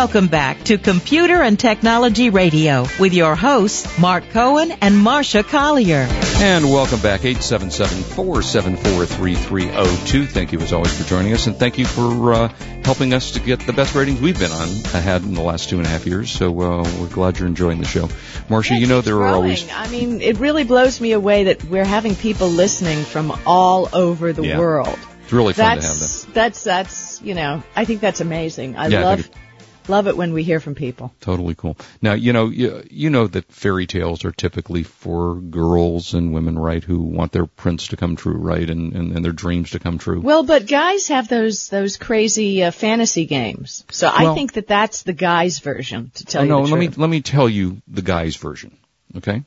Welcome back to Computer and Technology Radio with your hosts, Mark Cohen and Marsha Collier. And welcome back, 877-474-3302. Thank you as always for joining us, and thank you for uh, helping us to get the best ratings we've been on had in the last two and a half years. So uh, we're glad you're enjoying the show. Marsha, you know there are always... I mean, it really blows me away that we're having people listening from all over the Yeah. world. It's really fun to have That's, them. that's, that's, you know, I think that's amazing. I Yeah, love, think love it when we hear from people. Totally cool. Now, you know, you, you know that fairy tales are typically for girls and women, right, who want their prince to come true, right, and, and, and their dreams to come true. Well, but guys have those, those crazy uh, fantasy games. So I think that that's the guys version, to tell Oh, you no, let me let me tell you the guy's version. Okay.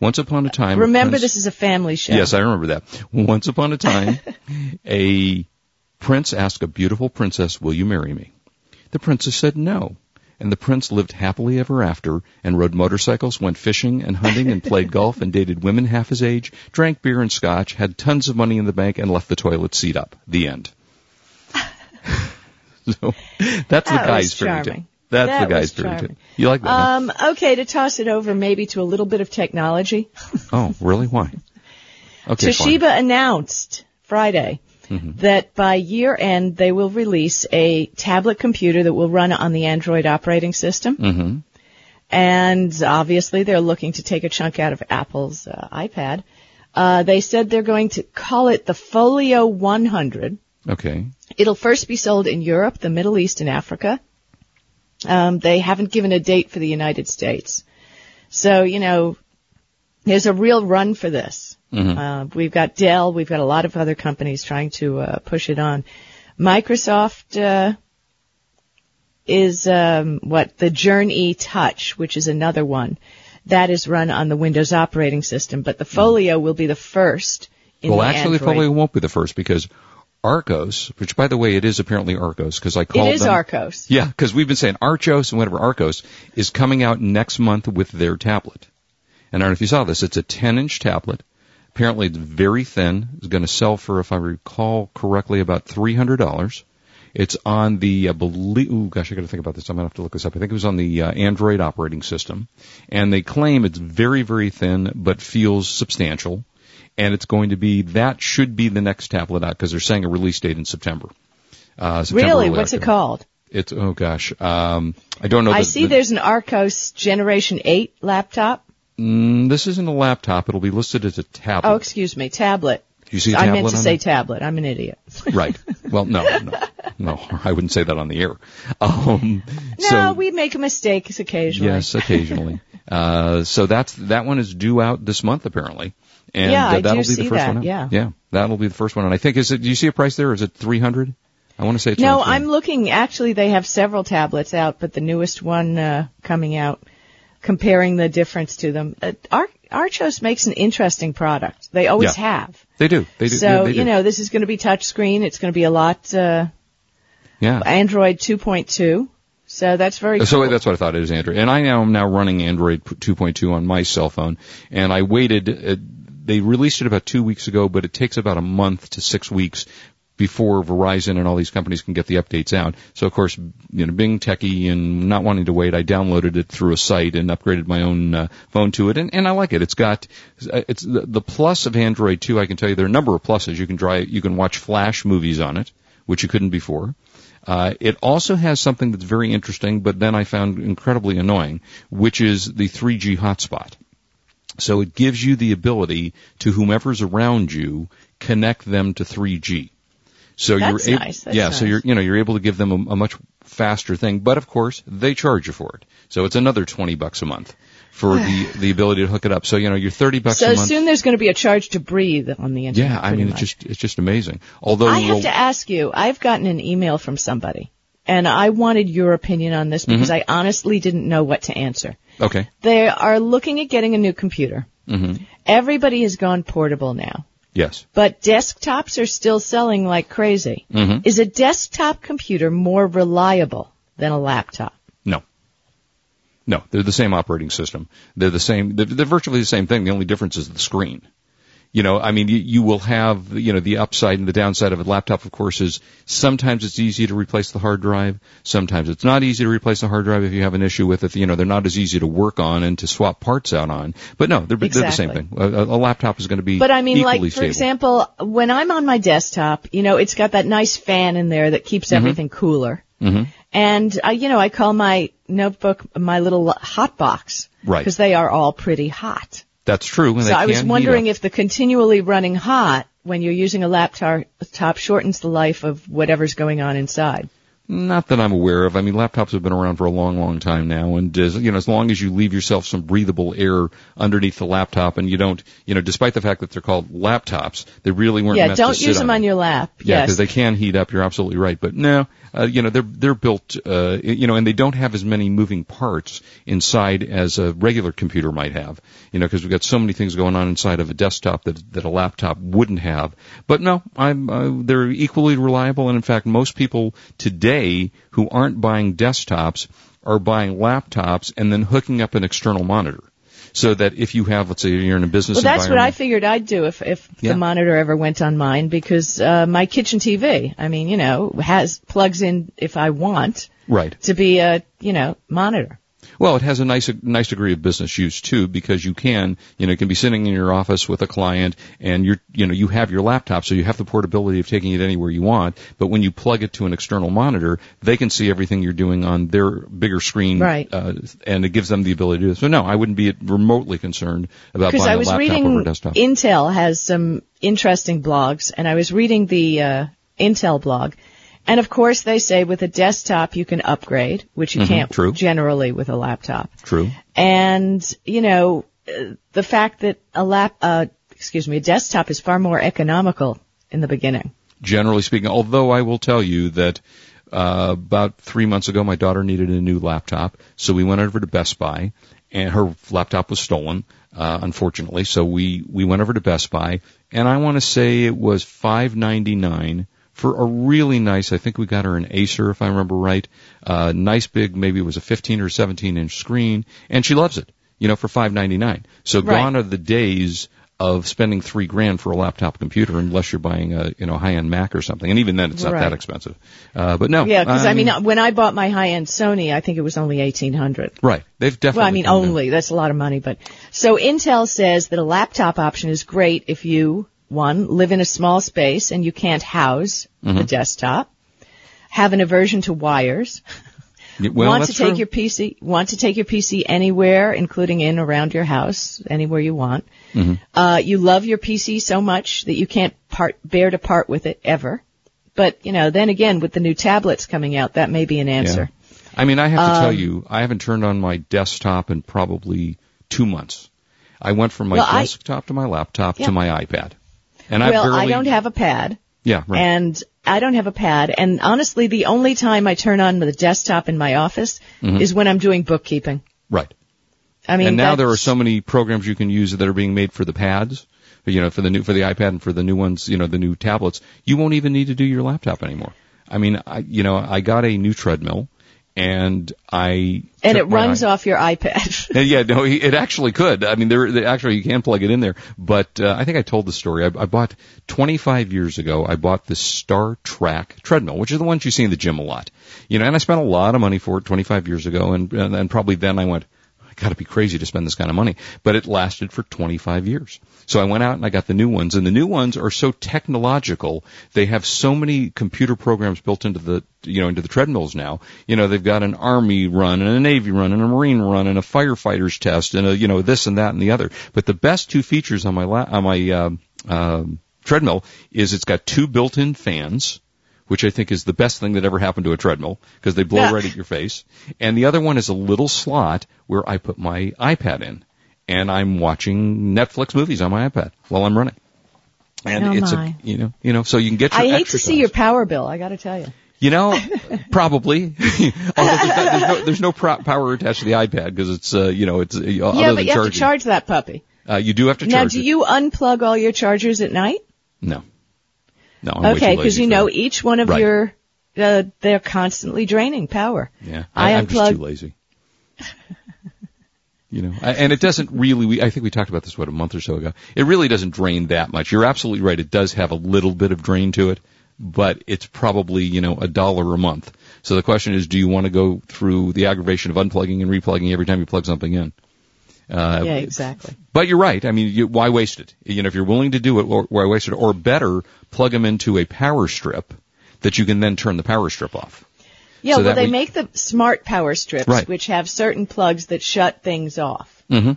Once upon a time, a Remember, prince- this is a family show. Yes, I remember that. Once upon a time, a prince asked a beautiful princess, "Will you marry me?" The princess said no. And the prince lived happily ever after and rode motorcycles, went fishing and hunting and played golf and dated women half his age, drank beer and scotch, had tons of money in the bank and left the toilet seat up. The end. so that's the guy's fairy tale. That's That the guy's fairy tale. You like that? huh? Um, okay, to toss it over maybe to a little bit of technology. Oh, really? Why? Okay, Toshiba fine. announced Friday Mm-hmm. that by year end they will release a tablet computer that will run on the Android operating system. Mm-hmm. And obviously they're looking to take a chunk out of Apple's uh, iPad. Uh, they said they're going to call it the Folio 100. Okay. It'll first be sold in Europe, the Middle East, and Africa. Um, they haven't given a date for the United States. So, you know, there's a real run for this. Mhm. Uh, we've got Dell, we've got a lot of other companies trying to uh, push it on. Microsoft uh, is um, what the Journey Touch, which is another one that is run on the Windows operating system, but the Folio will be the first. In well, actually, Android. Folio won't be the first because Arcos, which by the way, it is apparently Arcos because I called It is them. Arcos. Yeah, because we've been saying Archos and whatever Arcos is coming out next month with their tablet. And I don't know if you saw this. It's a 10-inch tablet. Apparently, it's very thin. It's going to sell for, if I recall correctly, about three hundred dollars. It's on the, I believe, ooh, gosh, I got to think about this. I'm going to have to look this up. I think it was on the uh, Android operating system, and they claim it's very, very thin but feels substantial. And it's going to be that should be the next tablet out because they're saying a release date in September. Uh, September Really? What's it called? It's oh gosh, um, I don't know. I the- see the- there's an Arcos Generation 8 laptop. Mm, this isn't a laptop. It'll be listed as a tablet. Oh, excuse me, tablet. You see a I tablet I meant to say tablet. I'm an idiot. right. Well, no, no, no. I wouldn't say that on the air. Um, no, so, we make mistakes occasionally. yes, occasionally. uh, so that's that one is due out this month apparently, and Yeah, uh, that'll be see the first that, one out. yeah. yeah, that'll be the first one. And I think is it? Do you see a price there? Is it three hundred? I want to say it's No, I'm looking. Actually, they have several tablets out, but the newest one uh, coming out, comparing the difference to them. Uh, Ar- Archos makes an interesting product. They always Yeah. have. They do. They do. so they, they you do. know, this is going to be touchscreen. It's going to be a lot uh, yeah. Android 2.2. So that's very So cool. that's what I thought it is, Android. And I am now running Android 2.2 on my cell phone, and I waited. Uh, they released it about two weeks ago, but it takes about a month to six weeks before Verizon and all these companies can get the updates out. So of course, you know, being techie and not wanting to wait, I downloaded it through a site and upgraded my own uh, phone to it, and, and I like it. It's got it's the, the plus of Android 2. I can tell you there are a number of pluses. You can try, you can watch Flash movies on it, which you couldn't before. Uh, it also has something that's very interesting, but then I found incredibly annoying, which is the 3G hotspot. So it gives you the ability to whomever's around you connect them to 3G. So That's you're able, nice, yeah, so you're you know you're able to give them a, a much faster thing, but of course they charge you for it. So it's another 20 bucks a month for the the ability to hook it up. So you know you're 30 bucks so a month. soon there's going to be a charge to breathe on the internet. yeah, I mean much. it's just it's just amazing. Although I have well, to ask you, I've gotten an email from somebody, and I wanted your opinion on this because Mm-hmm. I honestly didn't know what to answer. okay, They are looking at getting a new computer. hmm Everybody has gone portable now, yes, but desktops are still selling like crazy. hmm Is a desktop computer more reliable than a laptop? no, No, they're the same operating system. They're the same. They're, they're virtually the same thing. The only difference is the screen. You know, I mean, you, you will have, you know, the upside and the downside of a laptop, of course, is sometimes it's easy to replace the hard drive. Sometimes it's not easy to replace the hard drive if you have an issue with it. You know, they're not as easy to work on and to swap parts out on. But no, they're, they're the same thing. A, a laptop is going to be But I mean, like, for stable. example, when I'm on my desktop, you know, it's got that nice fan in there that keeps everything cooler. Mhm. And, I, you know, I call my notebook my little hot box. Right. Because they are all pretty hot. That's true. and So I was wondering if the continually running hot when you're using a laptop top shortens the life of whatever's going on inside. Not that I'm aware of. I mean, laptops have been around for a long, long time now, and as, you know, as long as you leave yourself some breathable air underneath the laptop, and you don't, you know, despite the fact that they're called laptops, they really weren't Yeah, meant don't use them on your lap. Yeah, yes. because they can heat up. You're absolutely right. But no, uh, you know, they're they're built, uh, you know, and they don't have as many moving parts inside as a regular computer might have. You know, because we've got so many things going on inside of a desktop that that a laptop wouldn't have. But no, I'm uh, they're equally reliable, and in fact, most people today who aren't buying desktops are buying laptops and then hooking up an external monitor. So that if you have, let's say you're in a business Well, that's what I figured I'd do if if Yeah. the monitor ever went on mine because uh, my kitchen TV, I mean, you know, has plugs in if I want right. to be a you know monitor. Well, it has a nice, nice degree of business use too, because you can, you know, you can be sitting in your office with a client and you're, you know, you have your laptop, so you have the portability of taking it anywhere you want. But when you plug it to an external monitor, they can see everything you're doing on their bigger screen, Right. Uh, and it gives them the ability to do this. So no, I wouldn't be remotely concerned about buying I was a laptop reading over a desktop. Intel has some interesting blogs, and I was reading the uh, Intel blog, and of course they say with a desktop you can upgrade, which you Mhm, can't true. generally with a laptop. True. And you know the fact that a lap, uh, excuse me, a desktop is far more economical in the beginning. generally speaking. Although I will tell you that uh, about three months ago, my daughter needed a new laptop, so we went over to Best Buy, and her laptop was stolen, uh, unfortunately. So we we went over to Best Buy, and I want to say it was five ninety nine for a really nice. I think we got her an Acer, if I remember right. Uh, nice big, maybe it was a fifteen or seventeen inch screen, and she loves it. You know, for five ninety nine. So Right. gone are the days of spending three grand for a laptop computer unless you're buying a you know high end Mac or something, and even then it's not Right. that expensive. Uh, but no, Yeah, because I mean, um, when I bought my high-end Sony, I think it was only eighteen hundred. right, they've definitely. Well, I mean, come down. only. That's a lot of money, but so Intel says that a laptop option is great if you one live in a small space and you can't house Mm-hmm. the desktop, have an aversion to wires, Yeah, Well, want to take true. your PC, want to take your PC anywhere, including in around your house, anywhere you want. Mm-hmm. Uh, you love your PC so much that you can't part, bear to part with it ever. But you know, then again, with the new tablets coming out, that may be an answer. I mean, I have to tell Um, you, I haven't turned on my desktop in probably two months. I went from my Well, I- desktop to my laptop Yeah. to my iPad, and I well, barely. I don't have a pad. Yeah, right. And I don't have a pad. And honestly, the only time I turn on the desktop in my office is when I'm doing bookkeeping. right. I mean, Mm-hmm. and now there are so many programs you can use that are being made for the pads. You know, for the new for the iPad and for the new ones, you know, the new tablets. You won't even need to do your laptop anymore. I mean, I you know, I got a new treadmill, and I and it runs off your iPad. Yeah, no, it actually could. I mean, there, actually you can plug it in there. But uh, I think I told the story. I, I bought 25 years ago. I bought this Star Trac treadmill, which is the ones you see in the gym a lot. You know, and I spent a lot of money for it 25 years ago, and and, and probably then I went, got to be crazy to spend this kind of money. But it lasted for 25 years. So I went out and I got the new ones, and the new ones are so technological. They have so many computer programs built into the you know into the treadmills now. You know, they've got an army run and a navy run and a marine run and a firefighters test and a you know this and that and the other. But the best two features on my la- on my um um treadmill is it's got two built-in fans which I think is the best thing that ever happened to a treadmill because they blow Yeah. right at your face. And the other one is a little slot where I put my iPad in, and I'm watching Netflix movies on my iPad while I'm running. And Oh, it's my. a you know you know so you can get your I hate to see your power bill. I got to tell you. You know, probably. Although there's, no there's no pro- power attached to the iPad because it's uh, you know it's uh, yeah, other but than you have to charging. charge that puppy. uh, you do have to Now, charge. do it. you unplug all your chargers at night? No. No. I'm okay, because you know that. each one of Right. your uh, they're constantly draining power. Yeah. I I, I'm just too lazy. You know, I, and it doesn't really. We, I think we talked about this what a month or so ago. It really doesn't drain that much. You're absolutely right. It does have a little bit of drain to it, but it's probably you know a dollar a month. So the question is, do you want to go through the aggravation of unplugging and replugging every time you plug something in? Uh, yeah, exactly. But you're right. I mean, you, why waste it? You know, if you're willing to do it, why waste it? Or better, plug them into a power strip that you can then turn the power strip off. Yeah, so well, they we, make the smart power strips, right. which have certain plugs that shut things off. Mm-hmm.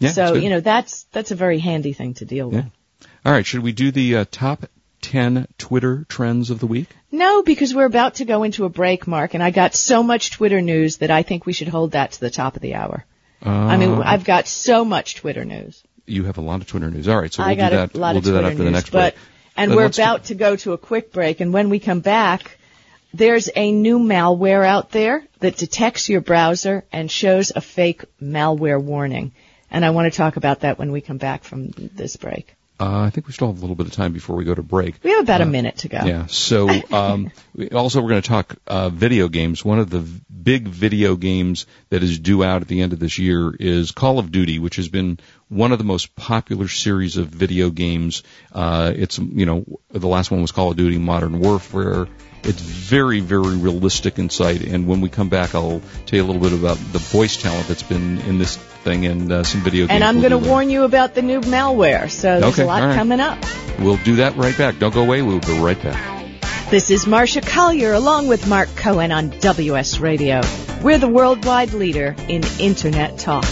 Yeah, so you know that's that's a very handy thing to deal with. Yeah. All right, should we do the uh, top ten Twitter trends of the week? No, because we're about to go into a break, Mark, and I got so much Twitter news that I think we should hold that to the top of the hour. Uh, I mean, I've got so much Twitter news. You have a lot of Twitter news. All right, so we'll do that. we'll do that after news, the next break. And we're about to go to a quick break, and when we come back, there's a new malware out there that detects your browser and shows a fake malware warning. And I want to talk about that when we come back from this break. Uh, I think we still have a little bit of time before we go to break. We have about uh, a minute to go. Yeah. So, um, we, also we're going to talk uh, video games. One of the v- big video games that is due out at the end of this year is Call of Duty, which has been one of the most popular series of video games. Uh, it's you know the last one was Call of Duty Modern Warfare. It's very, very realistic insight. And when we come back, I'll tell you a little bit about the voice talent that's been in this thing and uh, some video games. And I'm we'll going to warn you about the new malware. So there's okay, a lot right. coming up. We'll do that right back. Don't go away. We'll be right back. This is Marsha Collier along with Mark Cohen on WS Radio. We're the worldwide leader in Internet talk.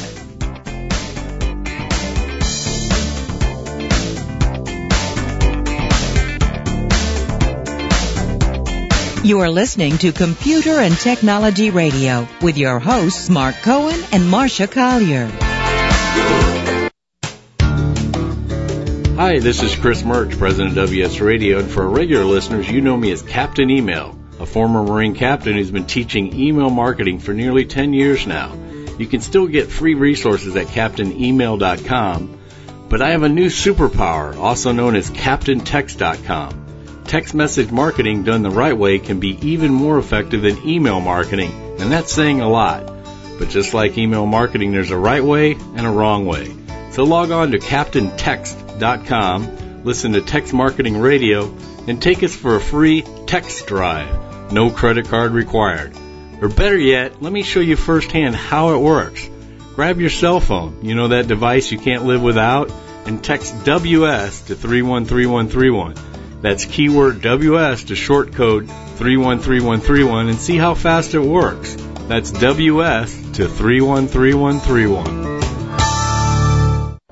You are listening to Computer and Technology Radio with your hosts Mark Cohen and Marsha Collier. Hi, this is Chris Mertz, President of WS Radio, and for our regular listeners, you know me as Captain Email, a former Marine captain who's been teaching email marketing for nearly 10 years now. You can still get free resources at CaptainEmail.com, but I have a new superpower, also known as CaptainText.com. Text message marketing done the right way can be even more effective than email marketing, and that's saying a lot. But just like email marketing, there's a right way and a wrong way. So log on to CaptainText.com, listen to Text Marketing Radio, and take us for a free text drive. No credit card required. Or better yet, let me show you firsthand how it works. Grab your cell phone, you know that device you can't live without, and text WS to 313131. That's keyword WS to short code 313131 and see how fast it works. That's WS to 313131.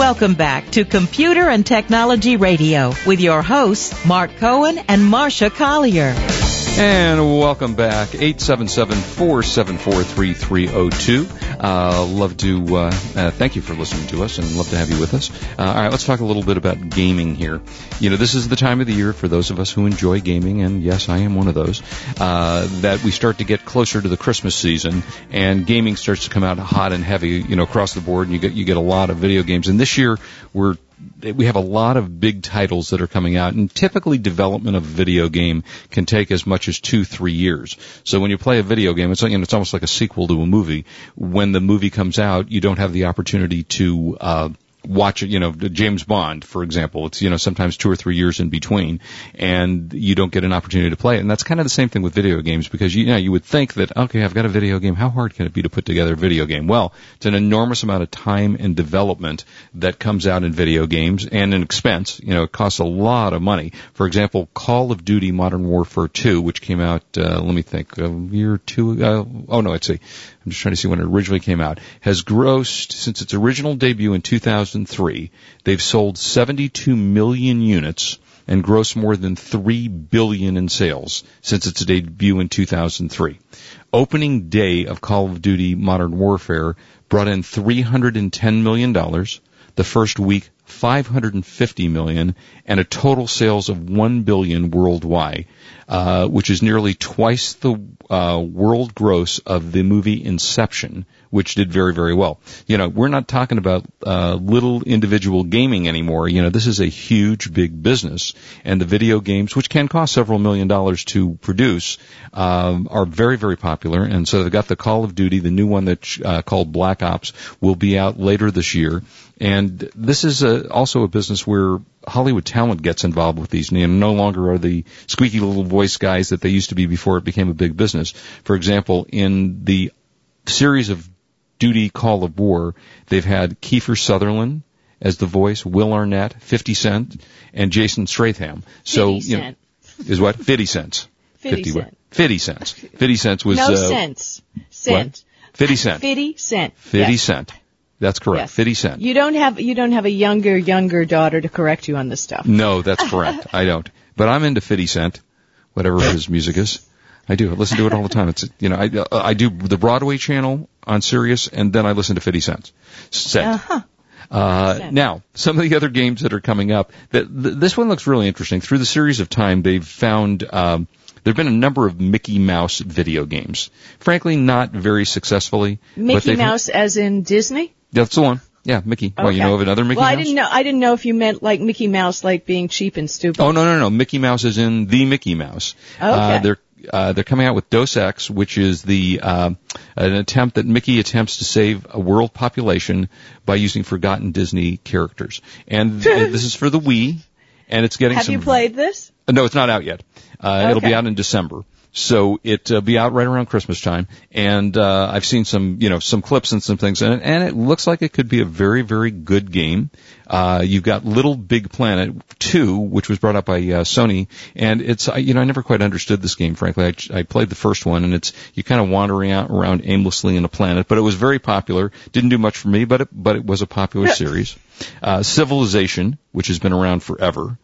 Welcome back to Computer and Technology Radio with your hosts, Mark Cohen and Marsha Collier. And welcome back, 877-474-3302. Uh, love to, uh, uh, thank you for listening to us and love to have you with us. Uh, alright, let's talk a little bit about gaming here. You know, this is the time of the year for those of us who enjoy gaming, and yes, I am one of those, uh, that we start to get closer to the Christmas season, and gaming starts to come out hot and heavy, you know, across the board, and you get, you get a lot of video games. And this year, we're we have a lot of big titles that are coming out, and typically development of a video game can take as much as two, three years. So when you play a video game, it's you know, it's almost like a sequel to a movie. When the movie comes out, you don't have the opportunity to uh, watch you know, James Bond, for example. It's, you know, sometimes two or three years in between and you don't get an opportunity to play it. And that's kind of the same thing with video games because, you know, you would think that, okay, I've got a video game. How hard can it be to put together a video game? Well, it's an enormous amount of time and development that comes out in video games and an expense. You know, it costs a lot of money. For example, Call of Duty Modern Warfare 2, which came out, uh, let me think, a year or two ago. Oh no, let's see. I'm just trying to see when it originally came out, has grossed, since its original debut in 2003, they've sold 72 million units and grossed more than 3 billion in sales since its debut in 2003. Opening day of Call of Duty Modern Warfare brought in $310 million. The first week, 550 million and a total sales of 1 billion worldwide, uh, which is nearly twice the uh, world gross of the movie Inception, which did very, very well. You know, we're not talking about uh, little individual gaming anymore. You know, this is a huge, big business, and the video games, which can cost several million dollars to produce, um, are very, very popular. And so they've got the Call of Duty, the new one that's uh, called Black Ops, will be out later this year. And this is a, also a business where Hollywood talent gets involved with these. And no longer are the squeaky little voice guys that they used to be before it became a big business. For example, in the series of Duty Call of War, they've had Kiefer Sutherland as the voice, Will Arnett, 50 Cent, and Jason Stratham. So, 50 you know, is what? 50 cents. 50 cent. 50 cents. 50 cents was, no uh, cents. Cent. 50 cent. 50 cent. 50 Yes. cent. That's correct. Yes. 50 cent. You don't have you don't have a younger younger daughter to correct you on this stuff. No, that's correct. I don't. But I'm into 50 Cent, whatever his music is. I do. I listen to it all the time. It's, you know, I, uh, I do the Broadway channel on Sirius and then I listen to 50 Cent. Cent. Uh-huh. Uh, now, some of the other games that are coming up, th- th- this one looks really interesting. Through the series of time, they've found, um, there have been a number of Mickey Mouse video games. Frankly, not very successfully. Mickey Mouse as in Disney? That's the one. Yeah, Mickey. Well, you know of another Mickey well, Mouse? I didn't know I didn't know if you meant like Mickey Mouse like being cheap and stupid. Oh no no no! Mickey Mouse is in the Mickey Mouse. Uh, Okay. they're uh, they're coming out with Dos Ex, which is the uh, an attempt that Mickey attempts to save a world population by using forgotten Disney characters. And th- this is for the Wii, and it's getting Have some. you played this? No, it's not out yet. Uh, It'll be out in December. So it uh, be out right around Christmas time, and uh, I've seen some, you know, some clips and some things, and, it and it looks like it could be a very, very good game. Uh, you've got Little Big Planet 2, which was brought up by uh, Sony, and it's, I- you know, I never quite understood this game, frankly. I, I played the first one, and it's you kind of wandering out around aimlessly in a planet, but it was very popular. Didn't do much for me, but it, but it was a popular series. Uh, Civilization, which has been around forever.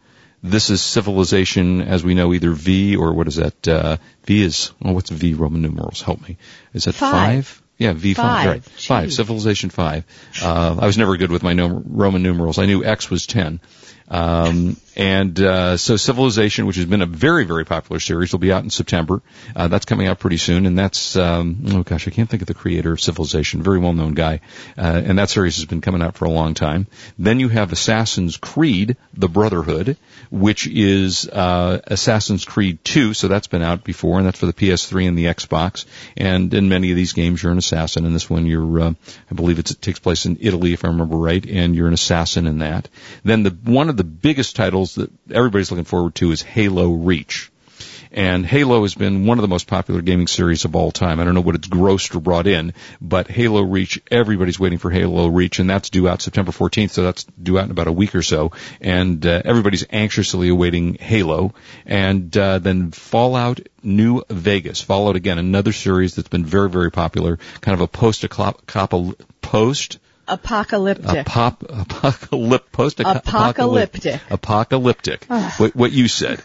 This is civilization as we know, either V or what is that? Uh, v is, oh, what's V Roman numerals? Help me. Is that Five. five? Yeah, V5, Five. right. Five, Civilization 5. Uh, I was never good with my Roman numerals. I knew X was 10. Um, and uh, so Civilization, which has been a very, very popular series, will be out in September. Uh, that's coming out pretty soon, and that's um, oh gosh, I can't think of the creator of Civilization, very well-known guy, uh, and that series has been coming out for a long time. Then you have Assassin's Creed: The Brotherhood, which is uh, Assassin's Creed 2, so that's been out before, and that's for the PS3 and the Xbox. And in many of these games, you're an assassin. In this one, you're, uh, I believe it takes place in Italy, if I remember right, and you're an assassin in that. Then the one of the biggest titles that everybody's looking forward to is Halo Reach. And Halo has been one of the most popular gaming series of all time. I don't know what it's grossed or brought in, but Halo Reach, everybody's waiting for Halo Reach, and that's due out September 14th, so that's due out in about a week or so. And uh, everybody's anxiously awaiting Halo. And uh, then Fallout New Vegas. Fallout again, another series that's been very, very popular, kind of a post-apocalyptic post Apocalyptic. Apop, apocalyptic, post Apocalyptic. apocalyptic. what, what you said.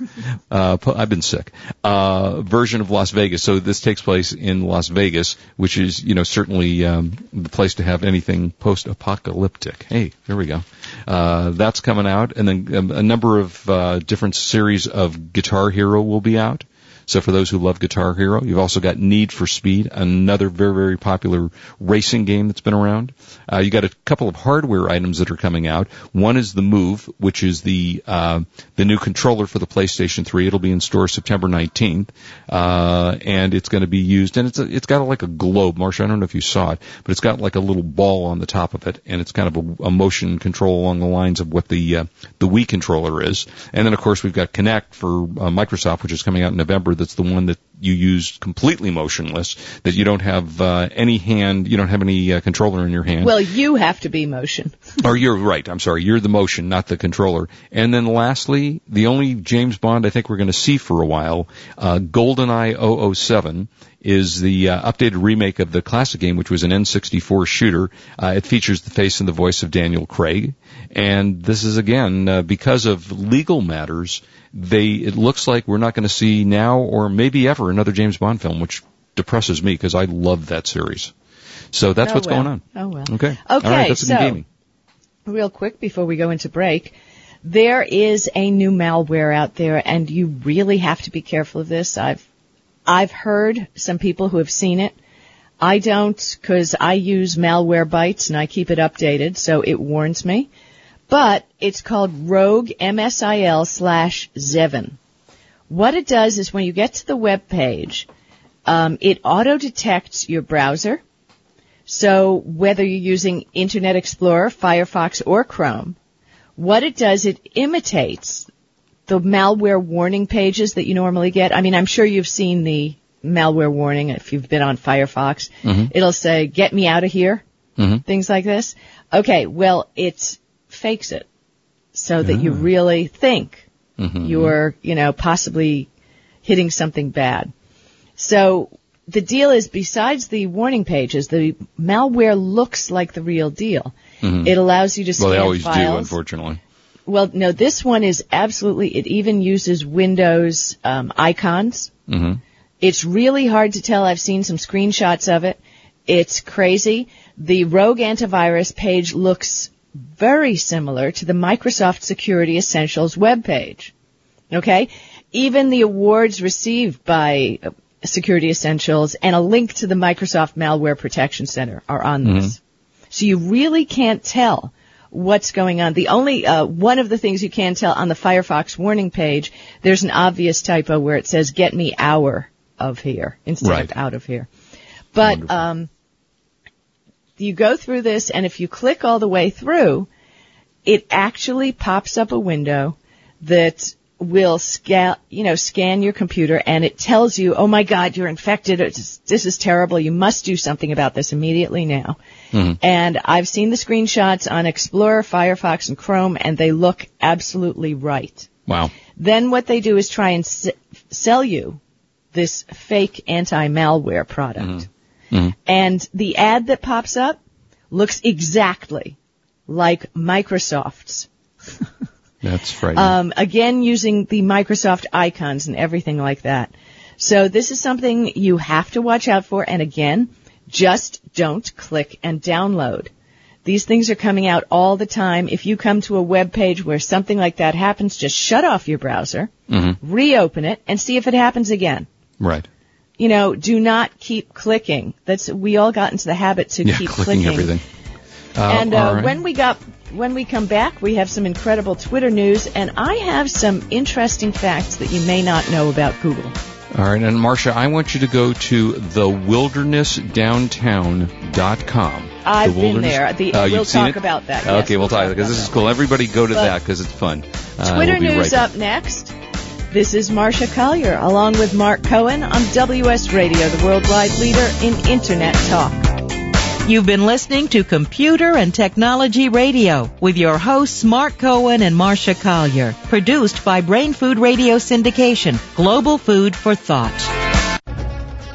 Uh, I've been sick. Uh, version of Las Vegas. So this takes place in Las Vegas, which is, you know, certainly um, the place to have anything post-apocalyptic. Hey, there we go. Uh, that's coming out, and then um, a number of uh, different series of Guitar Hero will be out. So for those who love Guitar Hero, you've also got Need for Speed, another very, very popular racing game that's been around. Uh, you got a couple of hardware items that are coming out. One is the Move, which is the uh, the new controller for the PlayStation 3. It'll be in store September 19th, uh, and it's going to be used. And it's a, it's got like a globe, Marsha. I don't know if you saw it, but it's got like a little ball on the top of it, and it's kind of a, a motion control along the lines of what the uh, the Wii controller is. And then of course we've got Kinect for uh, Microsoft, which is coming out in November. That's the one that you use completely motionless, that you don't have uh, any hand, you don't have any uh, controller in your hand. Well, you have to be motion. or you're right. I'm sorry. You're the motion, not the controller. And then lastly, the only James Bond I think we're going to see for a while, uh, GoldenEye 007 is the uh, updated remake of the classic game, which was an N64 shooter. Uh, it features the face and the voice of Daniel Craig, and this is again uh, because of legal matters. They it looks like we're not going to see now or maybe ever another James Bond film, which depresses me because I love that series. So that's Oh, what's well. going on. Oh well. Okay. Okay, All right. That's so gaming. real quick before we go into break, there is a new malware out there and you really have to be careful of this. I've I've heard some people who have seen it. I don't cuz I use Malwarebytes and I keep it updated so it warns me. But it's called Rogue MSIL slash Zeven. What it does is when you get to the web page, um, it auto detects your browser. So whether you're using Internet Explorer, Firefox, or Chrome, what it does, it imitates the malware warning pages that you normally get. I mean, I'm sure you've seen the malware warning if you've been on Firefox. Mm-hmm. It'll say, get me out of here, mm-hmm. things like this. Okay, well, it fakes it so that you ah. really think mm-hmm. you're, you know, possibly hitting something bad. So the deal is besides the warning pages, the malware looks like the real deal. It allows you to scan Well, they always do, unfortunately. Well, no, this one is absolutely, it even uses Windows um, icons. hmm It's really hard to tell. I've seen some screenshots of it. It's crazy. The Rogue antivirus page looks very similar to the Microsoft Security Essentials webpage. Okay? Even the awards received by uh, Security Essentials and a link to the Microsoft Malware Protection Center are on this. So you really can't tell what's going on. The only uh, one of the things you can tell on the Firefox warning page, there's an obvious typo where it says "Get me hour of here" instead Right. of "out of here." But um, you go through this, and if you click all the way through, it actually pops up a window that will scan, you know, scan your computer and it tells you, oh my god, you're infected. It's, this is terrible. You must do something about this immediately now. Mm-hmm. And I've seen the screenshots on Explorer, Firefox, and Chrome and they look absolutely right. Wow. Then what they do is try and s- sell you this fake anti-malware product. Mm-hmm. Mm-hmm. And the ad that pops up looks exactly like Microsoft's. That's frightening. Um, again, using the Microsoft icons and everything like that. So this is something you have to watch out for. And again, just don't click and download. These things are coming out all the time. If you come to a web page where something like that happens, just shut off your browser, reopen it, and see if it happens again. right. You know, do not keep clicking. That's we all got into the habit to Yeah, keep clicking clicking. everything. Uh, and uh, right. when we got when we come back, we have some incredible Twitter news, and I have some interesting facts that you may not know about Google. All right, and Marsha, I want you to go to thewildernessdowntown.com. I've The been there. The, Oh, we'll talk it? about that. yes, okay, we'll talk because this is cool. Everybody go to But that because it's fun. Uh, Twitter we'll news right up next. This is Marsha Collier along with Mark Cohen on WS Radio, the worldwide leader in Internet talk. You've been listening to Computer and Technology Radio with your hosts Mark Cohen and Marsha Collier, produced by Brain Food Radio Syndication, global food for thought.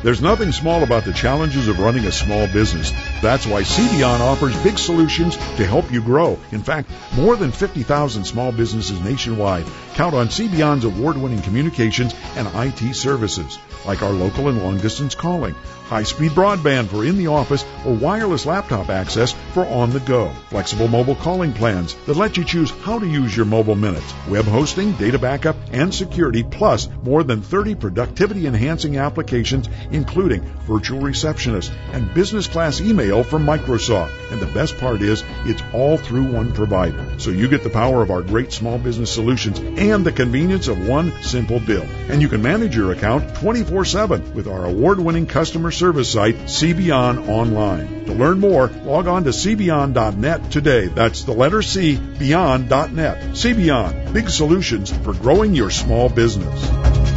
There's nothing small about the challenges of running a small business. That's why CBeyond offers big solutions to help you grow. In fact, more than 50,000 small businesses nationwide count on CBeyond's award-winning communications and IT services, like our local and long distance calling, high-speed broadband for in the office, or wireless laptop access for on the go. Flexible mobile calling plans that let you choose how to use your mobile minutes, web hosting, data backup, and security, plus more than 30 productivity enhancing applications, including virtual receptionist and business class email from Microsoft. And the best part is, it's all through one provider. So you get the power of our great small business solutions and the convenience of one simple bill. And you can manage your account 24 7 with our award winning customer service site, CBeyond Online. To learn more, log on to cbeyond.net today. That's the letter C, beyond.net. CBeyond, big solutions for growing your small business.